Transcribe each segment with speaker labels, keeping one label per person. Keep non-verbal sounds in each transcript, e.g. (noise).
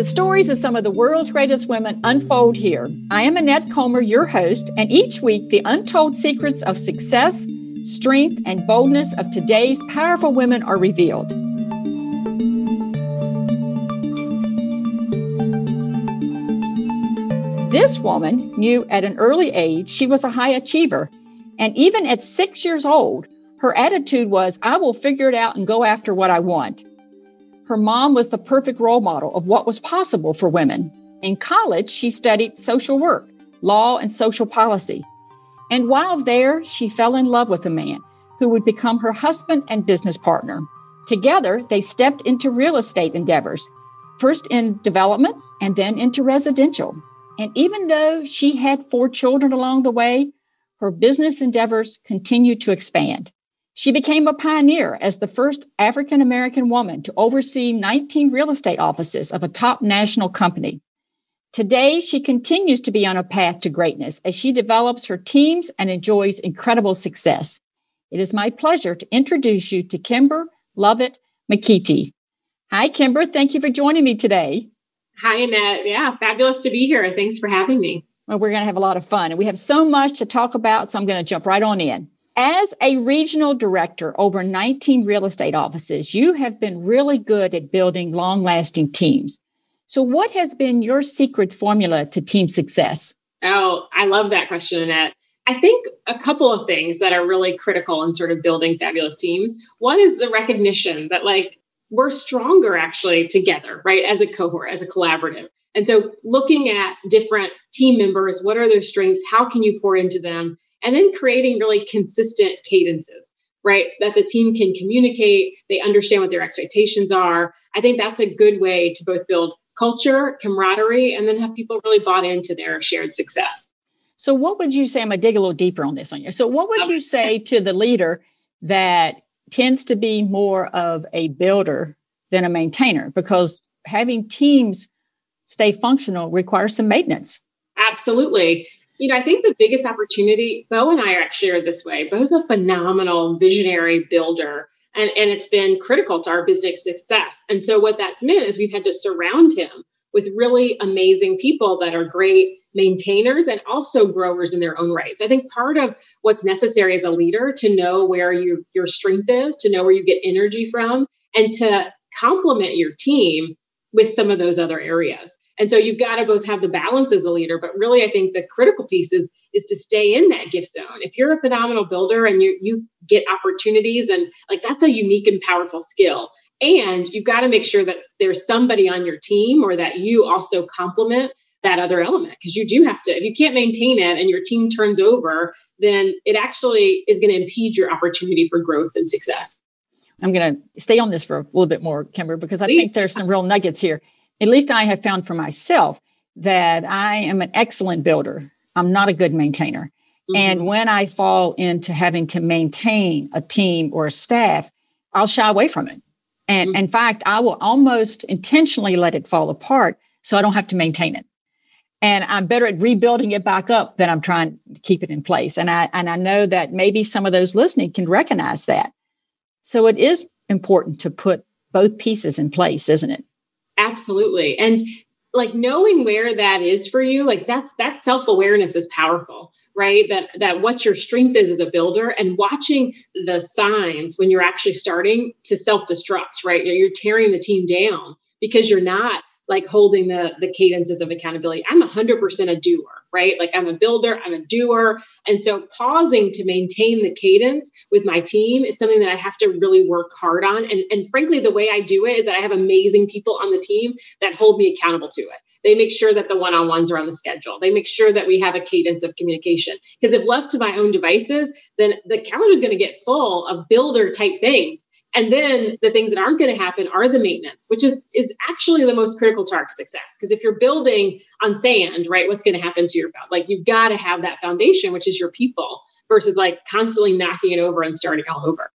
Speaker 1: The stories of some of the world's greatest women unfold here. I am Annette Comer, your host, and each week the untold secrets of success, strength, and boldness of today's powerful women are revealed. This woman knew at an early age she was a high achiever, and even at six years old, her attitude was, I will figure it out and go after what I want. Her mom was the perfect role model of what was possible for women. In college, she studied social work, law, and social policy. And while there, she fell in love with a man who would become her husband and business partner. Together, they stepped into real estate endeavors, first in developments and then into residential. And even though she had four children along the way, her business endeavors continued to expand. She became a pioneer as the first African American woman to oversee 19 real estate offices of a top national company. Today, she continues to be on a path to greatness as she develops her teams and enjoys incredible success. It is my pleasure to introduce you to Kimber Lovett Menkiti. Hi, Kimber. Thank you for joining me today.
Speaker 2: Hi, Annette. Yeah, fabulous to be here. Thanks for having me.
Speaker 1: Well, we're going to have a lot of fun, and we have so much to talk about, so I'm going to jump right on in. As a regional director over 19 real estate offices, you have been really good at building long lasting teams. So, what has been your secret formula to team success?
Speaker 2: Oh, I love that question, Annette. I think a couple of things that are really critical in sort of building fabulous teams. One is the recognition that, like, we're stronger actually together, right? As a cohort, as a collaborative. And so, looking at different team members, what are their strengths? How can you pour into them? And then creating really consistent cadences right? That the team can communicate they understand what their expectations are. I think that's a good way to both build culture camaraderie and then have people really bought into their shared success.
Speaker 1: So what would you say i'm gonna dig a little deeper on this on you. So what would you say to the leader that tends to be more of a builder than a maintainer? Because having teams stay functional requires some maintenance.
Speaker 2: Absolutely you know, I think the biggest opportunity, Bo and I actually are this way. Bo's a phenomenal visionary builder, and, and it's been critical to our business success. And so, what that's meant is we've had to surround him with really amazing people that are great maintainers and also growers in their own rights. I think part of what's necessary as a leader to know where you, your strength is, to know where you get energy from, and to complement your team with some of those other areas. And so you've got to both have the balance as a leader, but really I think the critical piece is is to stay in that gift zone. If you're a phenomenal builder and you you get opportunities and like that's a unique and powerful skill. And you've got to make sure that there's somebody on your team or that you also complement that other element because you do have to if you can't maintain it and your team turns over then it actually is going to impede your opportunity for growth and success
Speaker 1: i'm going to stay on this for a little bit more kimber because i Please. think there's some real nuggets here at least I have found for myself that I am an excellent builder. I'm not a good maintainer. Mm-hmm. And when I fall into having to maintain a team or a staff, I'll shy away from it. And mm-hmm. in fact, I will almost intentionally let it fall apart so I don't have to maintain it. And I'm better at rebuilding it back up than I'm trying to keep it in place. And I and I know that maybe some of those listening can recognize that. So it is important to put both pieces in place, isn't it?
Speaker 2: Absolutely. And like knowing where that is for you, like that's that self-awareness is powerful, right? That that what your strength is as a builder and watching the signs when you're actually starting to self-destruct, right? You're tearing the team down because you're not like holding the the cadences of accountability. I'm 100% a doer, right? Like I'm a builder, I'm a doer. And so pausing to maintain the cadence with my team is something that I have to really work hard on. And, and frankly, the way I do it is that I have amazing people on the team that hold me accountable to it. They make sure that the one on ones are on the schedule. They make sure that we have a cadence of communication. Because if left to my own devices, then the calendar is going to get full of builder type things and then the things that aren't going to happen are the maintenance, which is is actually the most critical to our success. Because if you're building on sand, right, what's going to happen to your boat? like you've got to have that foundation, which is your people, versus like constantly knocking it over and starting all over.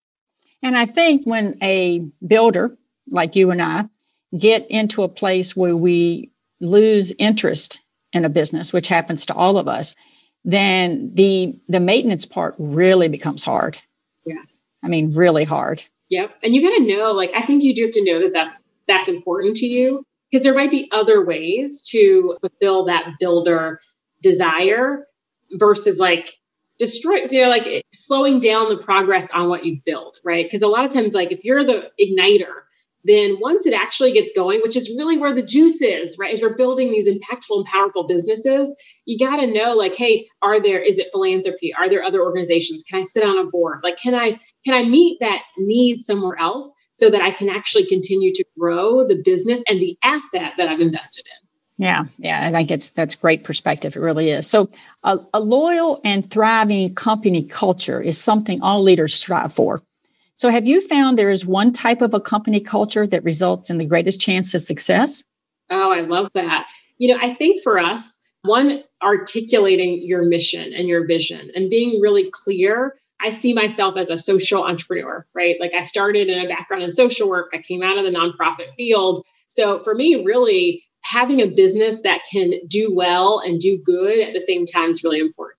Speaker 1: And I think when a builder like you and I get into a place where we lose interest in a business, which happens to all of us, then the the maintenance part really becomes hard.
Speaker 2: Yes.
Speaker 1: I mean, really hard.
Speaker 2: Yep. And you got to know, like, I think you do have to know that that's that's important to you. because there might be other ways to fulfill that builder desire versus like destroy you know like slowing down the progress on what you build right because a lot of times like if you're the igniter then once it actually gets going which is really where the juice is right as we're building these impactful and powerful businesses you got to know like hey are there is it philanthropy are there other organizations can i sit on a board like can i can i meet that need somewhere else so that i can actually continue to grow the business and the asset that i've invested in
Speaker 1: yeah, yeah, I think it's that's great perspective. It really is. So, a, a, loyal and thriving company culture is something all leaders strive for. So, have you found there is one type of a company culture that results in the greatest chance of success?
Speaker 2: Oh, I love that. You know, I think for us, one articulating your mission and your vision and being really clear. I see myself as a social entrepreneur, right? Like I started in a background in social work. I came out of the nonprofit field. So for me, really having a business that can do well and do good at the same time is really important.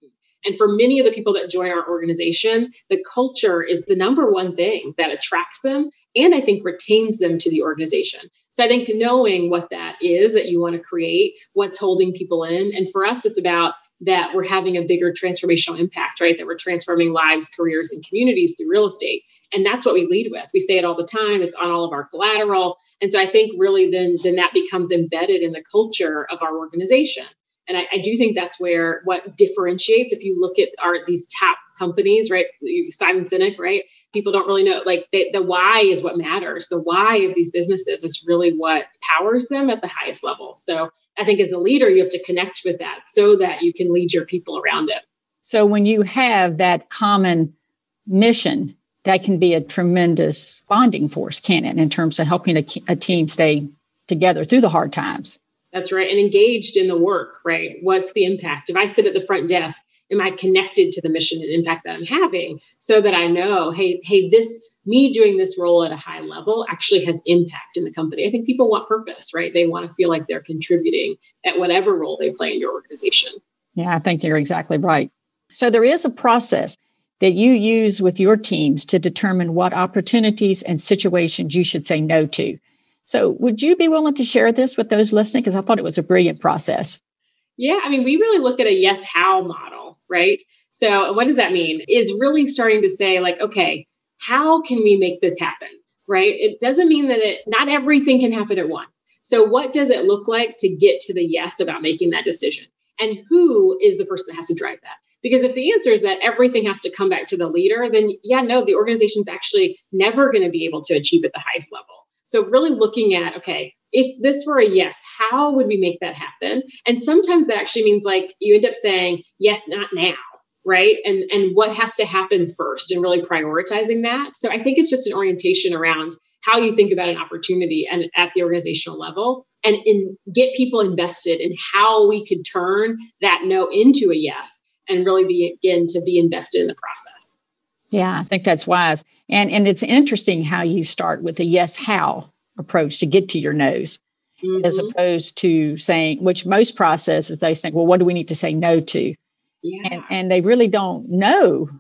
Speaker 2: And for many of the people that join our organization, the culture is the number one thing that attracts them and I think retains them to the organization. So I think knowing what that is that you want to create, what's holding people in. And for us, it's about that we're having a bigger transformational impact, right? That we're transforming lives, careers, and communities through real estate. And that's what we lead with. We say it all the time. It's on all of our collateral. And so I think really then then that becomes embedded in the culture of our organization. And I, I do think that's where what differentiates. If you look at our these top companies, right? Simon Sinek, right? People don't really know. Like they, the why is what matters. The why of these businesses is really what powers them at the highest level. So I think as a leader, you have to connect with that so that you can lead your people around it.
Speaker 1: So when you have that common mission that can be a tremendous bonding force, can it, in terms of helping a, a team stay together through the hard times?
Speaker 2: That's right. And engaged in the work, right? What's the impact? If I sit at the front desk, am I connected to the mission and impact that I'm having so that I know, hey, hey, this me doing this role at a high level actually has impact in the company. I think people want purpose, right? They want to feel like they're contributing at whatever role they play in your organization.
Speaker 1: Yeah, I think you're exactly right. So there is a process that you use with your teams to determine what opportunities and situations you should say no to. So, would you be willing to share this with those listening? Because I thought it was a brilliant process.
Speaker 2: Yeah, I mean, we really look at a yes, how model, right? So, what does that mean? Is really starting to say, like, okay, how can we make this happen, right? It doesn't mean that it, not everything can happen at once. So, what does it look like to get to the yes about making that decision? And who is the person that has to drive that? Because if the answer is that everything has to come back to the leader, then yeah, no, the organization's actually never going to be able to achieve at the highest level. So really looking at, okay, if this were a yes, how would we make that happen? And sometimes that actually means like you end up saying, yes, not now right and and what has to happen first and really prioritizing that so i think it's just an orientation around how you think about an opportunity and at the organizational level and in get people invested in how we could turn that no into a yes and really begin to be invested in the process.
Speaker 1: Yeah, I think that's wise. And and it's interesting how you start with a yes how approach to get to your no's. Mm-hmm. As opposed to saying, which most processes they think, well, what do we need to say no to? Yeah. And, and they really don't know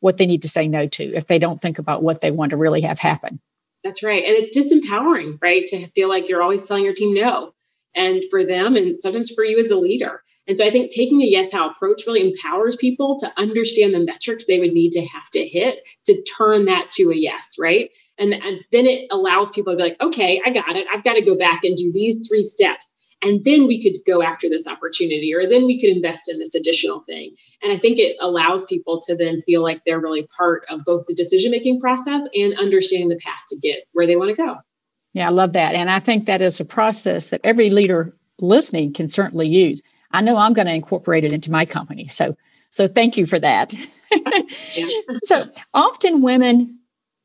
Speaker 1: what they need to say no to if they don't think about what they want to really have happen.
Speaker 2: That's right. And it's disempowering, right? To feel like you're always telling your team no. And for them, and sometimes for you as the leader. And so I think taking a yes how approach really empowers people to understand the metrics they would need to have to hit to turn that to a yes, right? And, and then it allows people to be like, okay, I got it. I've got to go back and do these three steps. And then we could go after this opportunity, or then we could invest in this additional thing. And I think it allows people to then feel like they're really part of both the decision making process and understanding the path to get where they want to go.
Speaker 1: Yeah, I love that. And I think that is a process that every leader listening can certainly use. I know I'm going to incorporate it into my company. So, so thank you for that. (laughs) so often women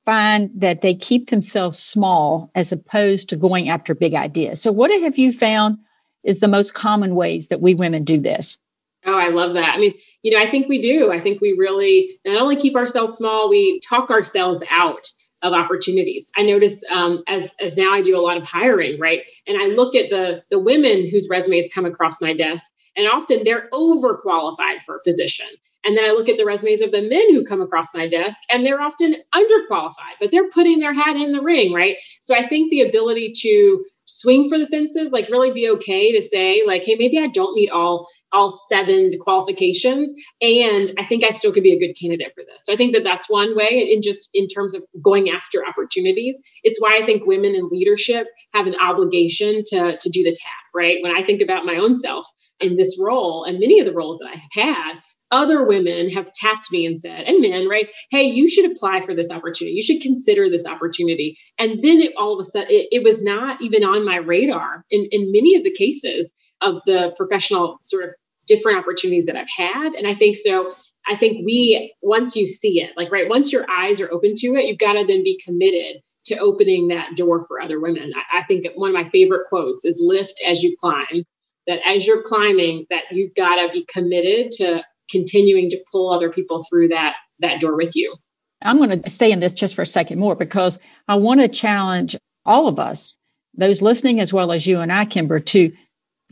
Speaker 1: find that they keep themselves small as opposed to going after big ideas. So, what have you found is the most common ways that we women do this?
Speaker 2: Oh, I love that. I mean, you know, I think we do. I think we really not only keep ourselves small, we talk ourselves out of opportunities. I notice um, as as now I do a lot of hiring, right? And I look at the the women whose resumes come across my desk, and often they're overqualified for a position. And then I look at the resumes of the men who come across my desk, and they're often underqualified, but they're putting their hat in the ring, right? So I think the ability to swing for the fences, like really be okay to say, like, hey, maybe I don't meet all all seven qualifications and i think i still could be a good candidate for this. So i think that that's one way in just in terms of going after opportunities. It's why i think women in leadership have an obligation to to do the tap right? When i think about my own self in this role and many of the roles that i have had other women have tapped me and said, and men, right? Hey, you should apply for this opportunity. You should consider this opportunity. And then it, all of a sudden, it, it was not even on my radar in, in many of the cases of the professional sort of different opportunities that I've had. And I think so. I think we, once you see it, like, right, once your eyes are open to it, you've got to then be committed to opening that door for other women. I, I think one of my favorite quotes is lift as you climb that as you're climbing that you've got to be committed to continuing to pull other people through that that door with you.
Speaker 1: I'm going to stay in this just for a second more because I want to challenge all of us, those listening as well as you and I, Kimber, to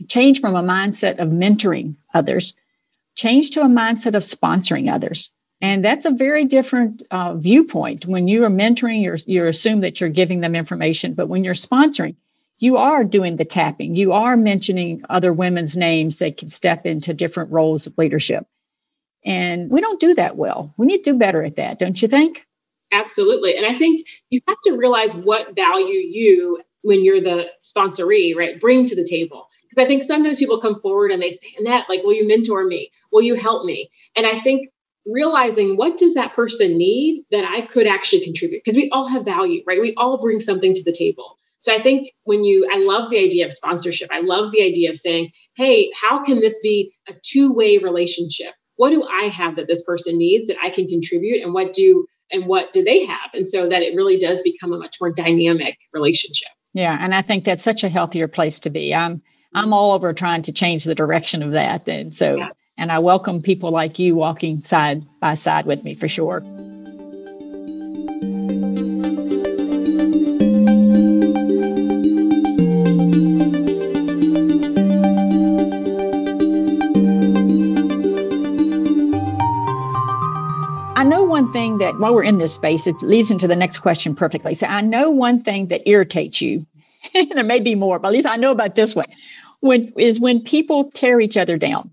Speaker 1: change from a mindset of mentoring others, change to a mindset of sponsoring others. And that's a very different uh, viewpoint. When you are mentoring, you're, you're assume that you're giving them information, but when you're sponsoring, you are doing the tapping. You are mentioning other women's names that can step into different roles of leadership. And we don't do that well. We need to do better at that, don't you think?
Speaker 2: Absolutely. And I think you have to realize what value you, when you're the sponsoree, right, bring to the table. Because I think sometimes people come forward and they say, Annette, like, will you mentor me? Will you help me? And I think realizing what does that person need that I could actually contribute? Because we all have value, right? We all bring something to the table. So I think when you, I love the idea of sponsorship. I love the idea of saying, hey, how can this be a two way relationship? What do I have that this person needs that I can contribute and what do and what do they have? And so that it really does become a much more dynamic relationship.
Speaker 1: Yeah, and I think that's such a healthier place to be. I'm I'm all over trying to change the direction of that. And so yeah. and I welcome people like you walking side by side with me for sure. That while we're in this space, it leads into the next question perfectly. So I know one thing that irritates you, (laughs) and there may be more, but at least I know about this one. When is when people tear each other down.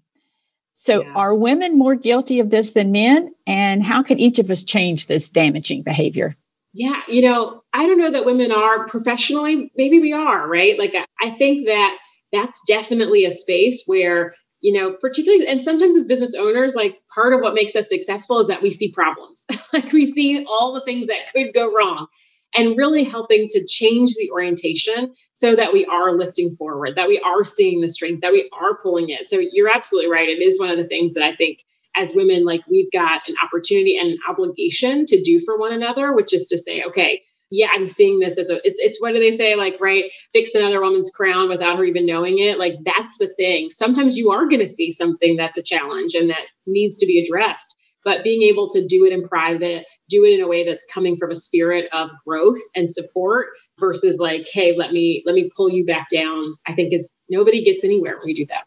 Speaker 1: So yeah. are women more guilty of this than men? And how can each of us change this damaging behavior?
Speaker 2: Yeah, you know, I don't know that women are professionally, maybe we are, right? Like I think that that's definitely a space where you know particularly and sometimes as business owners like part of what makes us successful is that we see problems. (laughs) Like we see all the things that could go wrong and really helping to change the orientation so that we are lifting forward that we are seeing the strength that we are pulling it. So you're absolutely right. It is one of the things that i think as women like we've got an opportunity and an obligation to do for one another which is to say okay yeah, I'm seeing this as a it's it's what do they say like right fix another woman's crown without her even knowing it like that's the thing. Sometimes you are going to see something that's a challenge and that needs to be addressed, but being able to do it in private, do it in a way that's coming from a spirit of growth and support versus like hey, let me let me pull you back down. I think is nobody gets anywhere when we do that.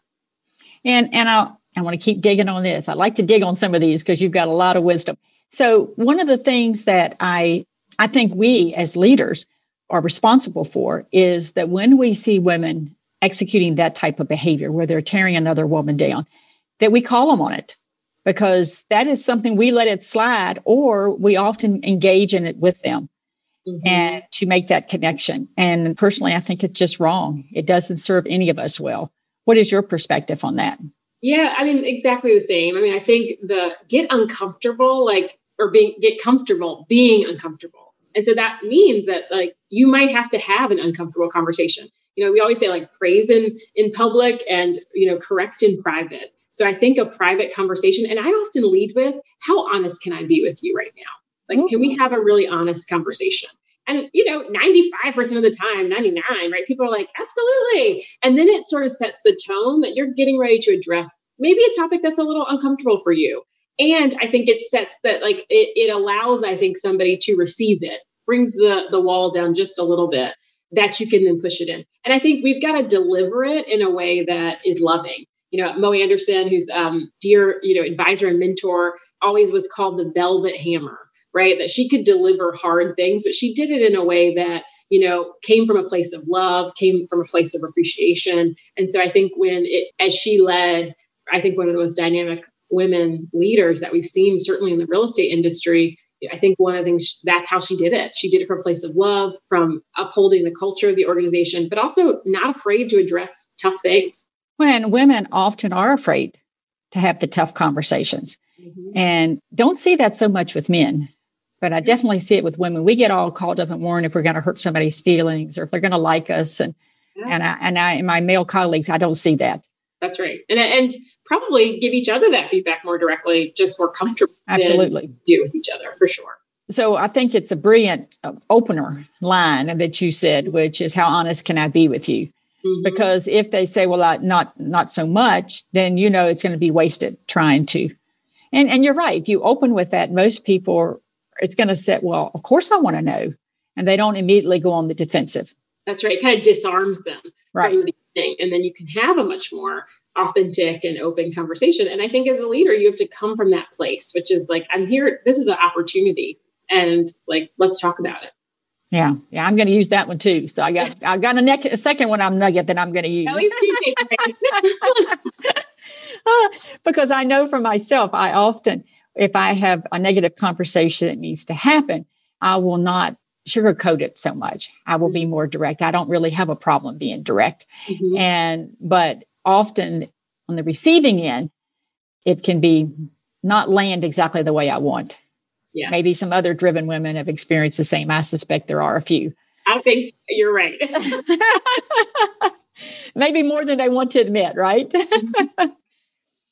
Speaker 1: And and I I want to keep digging on this. I like to dig on some of these because you've got a lot of wisdom. So one of the things that I I think we as leaders are responsible for is that when we see women executing that type of behavior where they're tearing another woman down, that we call them on it because that is something we let it slide or we often engage in it with them mm-hmm. and to make that connection. And personally, I think it's just wrong. It doesn't serve any of us well. What is your perspective on that?
Speaker 2: Yeah, I mean, exactly the same. I mean, I think the get uncomfortable, like, or being get comfortable being uncomfortable and so that means that like you might have to have an uncomfortable conversation. You know, we always say like praise in in public and you know correct in private. So I think a private conversation, and I often lead with, how honest can I be with you right now? Like, mm-hmm. can we have a really honest conversation? And you know, 95% of the time, 99, right? People are like, absolutely. And then it sort of sets the tone that you're getting ready to address maybe a topic that's a little uncomfortable for you and i think it sets that like it, it allows i think somebody to receive it brings the the wall down just a little bit that you can then push it in. And i think we've got to deliver it in a way that is loving. You know mo anderson who's um dear you know advisor and mentor always was called the velvet hammer right? That she could deliver hard things but she did it in a way that you know, came from a place of love, came from a place of appreciation. And so I think when it, as she led, I think one of the most dynamic women leaders that we've seen, certainly in the real estate industry, I think one of the things that's how she did it. She did it from a place of love, from upholding the culture of the organization, but also not afraid to address tough things.
Speaker 1: When women often are afraid to have the tough conversations mm-hmm. and don't see that so much with men but I definitely see it with women. We get all caught up and worrying if we're going to hurt somebody's feelings or if they're going to like us. And yeah. and I and I and my male colleagues, I don't see that.
Speaker 2: That's right, and and probably give each other that feedback more directly, just more comfortable.
Speaker 1: Absolutely,
Speaker 2: do with each other for sure.
Speaker 1: So I think it's a brilliant uh, opener line that you said, which is how honest can I be with you? Mm-hmm. Because if they say, well, I, not not so much, then you know it's going to be wasted trying to. And and you're right. If you open with that, most people it's going to set, well, of course I want to know. And they don't immediately go on the defensive.
Speaker 2: That's right. It kind of disarms them
Speaker 1: right.
Speaker 2: from the beginning. And then you can have a much more authentic and open conversation. And I think as a leader, you have to come from that place, which is like, I'm here, this is an opportunity. And like, let's talk about it.
Speaker 1: Yeah, yeah, I'm going to use that one too. So I got (laughs) I got a, neck, a second one I'm nugget that I'm going to use.
Speaker 2: At least two
Speaker 1: because I know for myself, I often if I have a negative conversation that needs to happen, I will not sugarcoat it so much. I will be more direct. I don't really have a problem being direct. Mm-hmm. And, but often on the receiving end, it can be not land exactly the way I want.
Speaker 2: Yeah.
Speaker 1: Maybe some other driven women have experienced the same. I suspect there are a few.
Speaker 2: I think you're right. (laughs) (laughs)
Speaker 1: Maybe more than they want to admit, right? (laughs)
Speaker 2: Mm-hmm.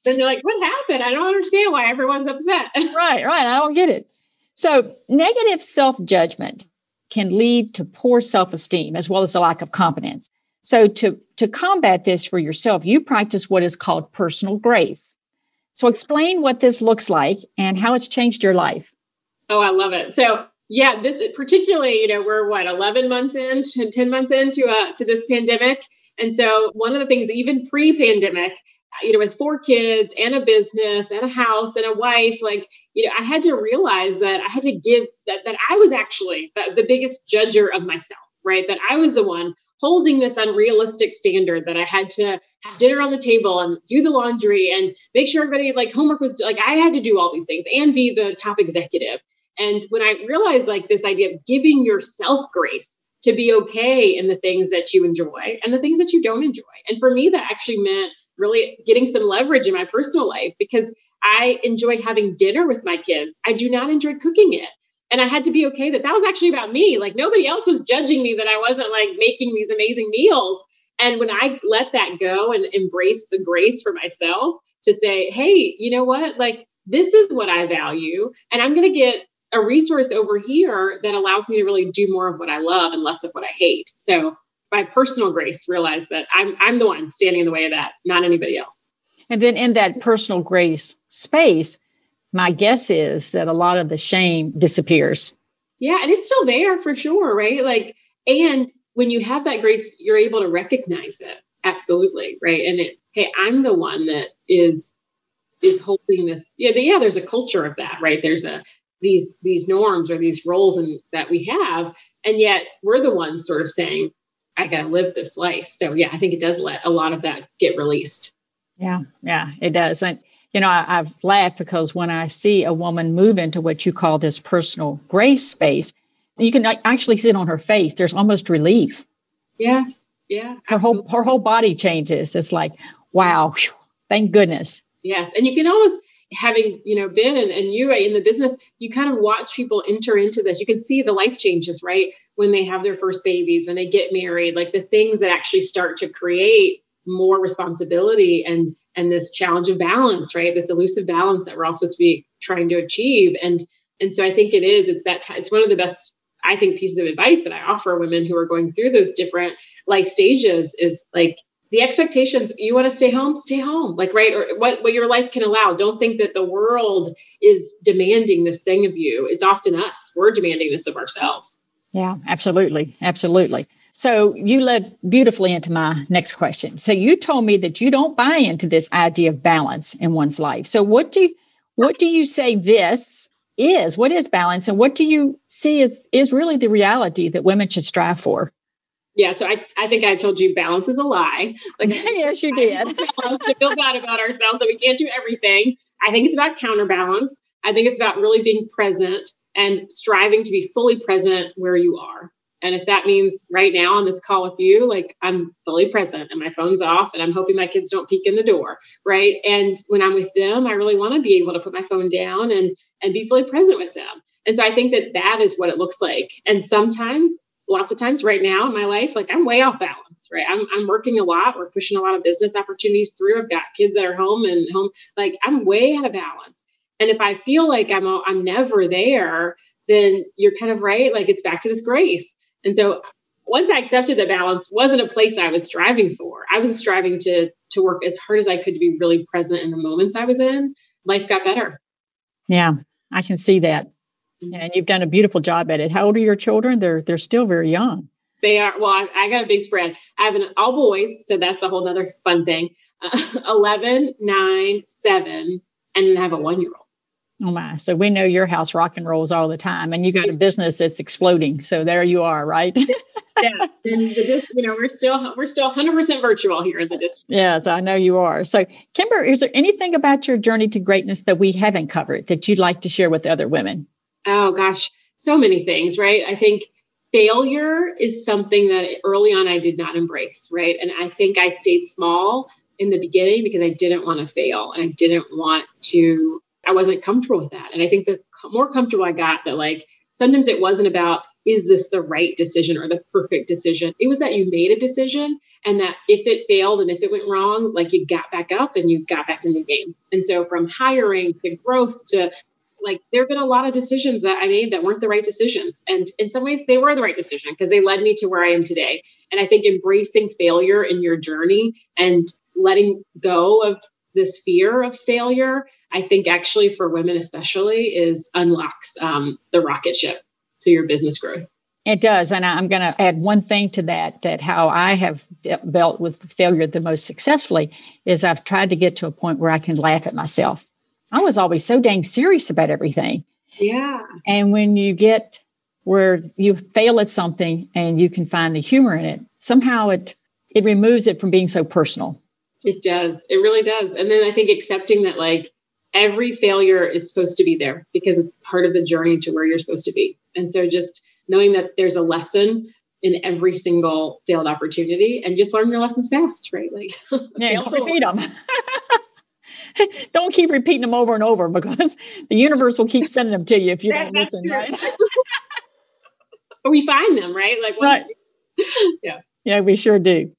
Speaker 2: then they're like, what happened? I don't understand why everyone's upset.
Speaker 1: right, right. I don't get it. So, negative self judgment can lead to poor self esteem as well as a lack of confidence. So, to, to combat this for yourself, you practice what is called personal grace. So, explain what this looks like and how it's changed your life.
Speaker 2: Oh, I love it. So, yeah, this particularly, you know, we're what 11 months in, 10 months into uh, to this pandemic, and so one of the things, even pre-pandemic, you know, with four kids and a business and a house and a wife, like, you know, I had to realize that I had to give that, that I was actually the, the biggest judger of myself, right? That I was the one holding this unrealistic standard that I had to have dinner on the table and do the laundry and make sure everybody like homework was like I had to do all these things and be the top executive. And when I realized like this idea of giving yourself grace to be okay in the things that you enjoy and the things that you don't enjoy. And for me, that actually meant really getting some leverage in my personal life because I enjoy having dinner with my kids. I do not enjoy cooking it. And I had to be okay that that was actually about me. Like nobody else was judging me that I wasn't like making these amazing meals. And when I let that go and embrace the grace for myself to say, hey, you know what? Like this is what I value. And I'm going to get a resource over here that allows me to really do more of what I love and less of what I hate. So by personal grace realize that I'm I'm the one standing in the way of that, not anybody else.
Speaker 1: And then in that personal grace space, my guess is that a lot of the shame disappears.
Speaker 2: Yeah, and it's still there for sure, right? Like and when you have that grace, you're able to recognize it. Absolutely, right? And it hey, I'm the one that is is holding this. Yeah, the, yeah, there's a culture of that, right? There's a these these norms or these roles and that we have and yet we're the ones sort of saying I got to live this life. So yeah, I think it does let a lot of that get released.
Speaker 1: Yeah, yeah, it does. And you know, I, have laughed because when I see a woman move into what you call this personal grace space, you can actually see it on her face. There's almost relief.
Speaker 2: Yes. Yeah.
Speaker 1: Her absolutely. whole her whole body changes. It's like, wow, whew, thank goodness.
Speaker 2: Yes, and you can almost having you know been and, and you in the business you kind of watch people enter into this you can see the life changes right when they have their first babies when they get married like the things that actually start to create more responsibility and and this challenge of balance right? This elusive balance that we're all supposed to be trying to achieve. And and so i think it is it's that t- it's one of the best i think pieces of advice that i offer women who are going through those different life stages is like the expectations you want to stay home stay home like right? Or what what your life can allow. Don't think that the world is demanding this thing of you. It's often us. We're demanding this of ourselves
Speaker 1: yeah absolutely absolutely so you led beautifully into my next question so you told me that you don't buy into this idea of balance in one's life so what do you, what do you say this is? What is balance? And what do you see is, is really the reality that women should strive for?
Speaker 2: Yeah, so I, I think I told you balance is a lie. (laughs)
Speaker 1: Like yes, you did.
Speaker 2: to feel bad about ourselves that we can't do everything. I think it's about counterbalance. I think it's about really being present and striving to be fully present where you are. And if that means right now on this call with you, like I'm fully present and my phone's off and I'm hoping my kids don't peek in the door, right? And when I'm with them, I really want to be able to put my phone down and and be fully present with them. And so I think that that is what it looks like. And sometimes lots of times right now in my life, like I'm way off balance, right? I'm, I'm working a lot. We're pushing a lot of business opportunities through. I've got kids that are home and home, like I'm way out of balance. And if I feel like I'm, I'm never there, then you're kind of right. Like it's back to this grace. And so once I accepted that balance wasn't a place I was striving for, I was striving to to work as hard as I could to be really present in the moments I was in. Life got better.
Speaker 1: Yeah, I can see that. Mm-hmm. And you've done a beautiful job at it. How old are your children? They're they're still very young.
Speaker 2: They are. Well, I, I got a big spread. I have an all boys, so that's a whole other fun thing. Uh, (laughs) 11, 9, 7, and then I have a one year old.
Speaker 1: Oh my. So we know your house rock and rolls all the time and you got a business that's exploding. So there you are, right? (laughs)
Speaker 2: yeah. And the dis- you know, we're still we're still 100% virtual here in the district.
Speaker 1: Yes, I know you are. So Kimber, is there anything about your journey to greatness that we haven't covered that you'd like to share with other women?
Speaker 2: Oh gosh, so many things, right? I think failure is something that early on I did not embrace, right? And I think I stayed small in the beginning because I didn't want to fail and I didn't want to I wasn't comfortable with that. And I think the more comfortable I got, that like sometimes it wasn't about is this the right decision or the perfect decision? It was that you made a decision and that if it failed and if it went wrong, like you got back up and you got back in the game. And so from hiring to growth to like there have been a lot of decisions that I made that weren't the right decisions. And in some ways they were the right decision because they led me to where I am today. And I think embracing failure in your journey and letting go of this fear of failure I think actually for women especially is unlocks um, the rocket ship to your business growth.
Speaker 1: It does. And I'm going to add one thing to that that how I have dealt with failure the most successfully is I've tried to get to a point where I can laugh at myself. I was always so dang serious about everything.
Speaker 2: Yeah.
Speaker 1: And when you get where you fail at something and you can find the humor in it, somehow it it removes it from being so personal.
Speaker 2: It does. It really does. And then I think accepting that like every failure is supposed to be there because it's part of the journey to where you're supposed to be. And so just knowing that there's a lesson in every single failed opportunity and just learn your lessons fast, right? Like (laughs)
Speaker 1: yeah, don't repeat them. (laughs) don't keep repeating them over and over because the universe will keep sending them to you if you don't listen, true. right? (laughs)
Speaker 2: we find them, right? Like right. We, yes.
Speaker 1: Yeah, we sure do.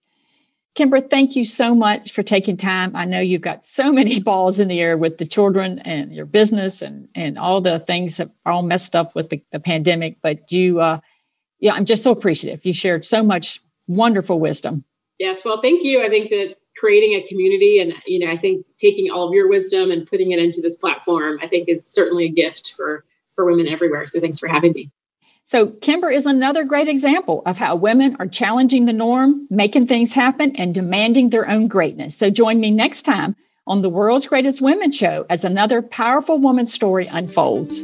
Speaker 1: Kimber, thank you so much for taking time. I know you've got so many (laughs) balls in the air with the children and your business and, and all the things that are all messed up with the, the pandemic. But you, uh, yeah, I'm just so appreciative. You shared so much wonderful wisdom.
Speaker 2: Yes. Well, thank you. I think that creating a community and, you know, I think taking all of your wisdom and putting it into this platform, I think is certainly a gift for, for women everywhere. So thanks for having me.
Speaker 1: So, Kimber is another great example of how women are challenging the norm, making things happen, and demanding their own greatness. So, join me next time on the World's Greatest Women Show as another powerful woman story unfolds.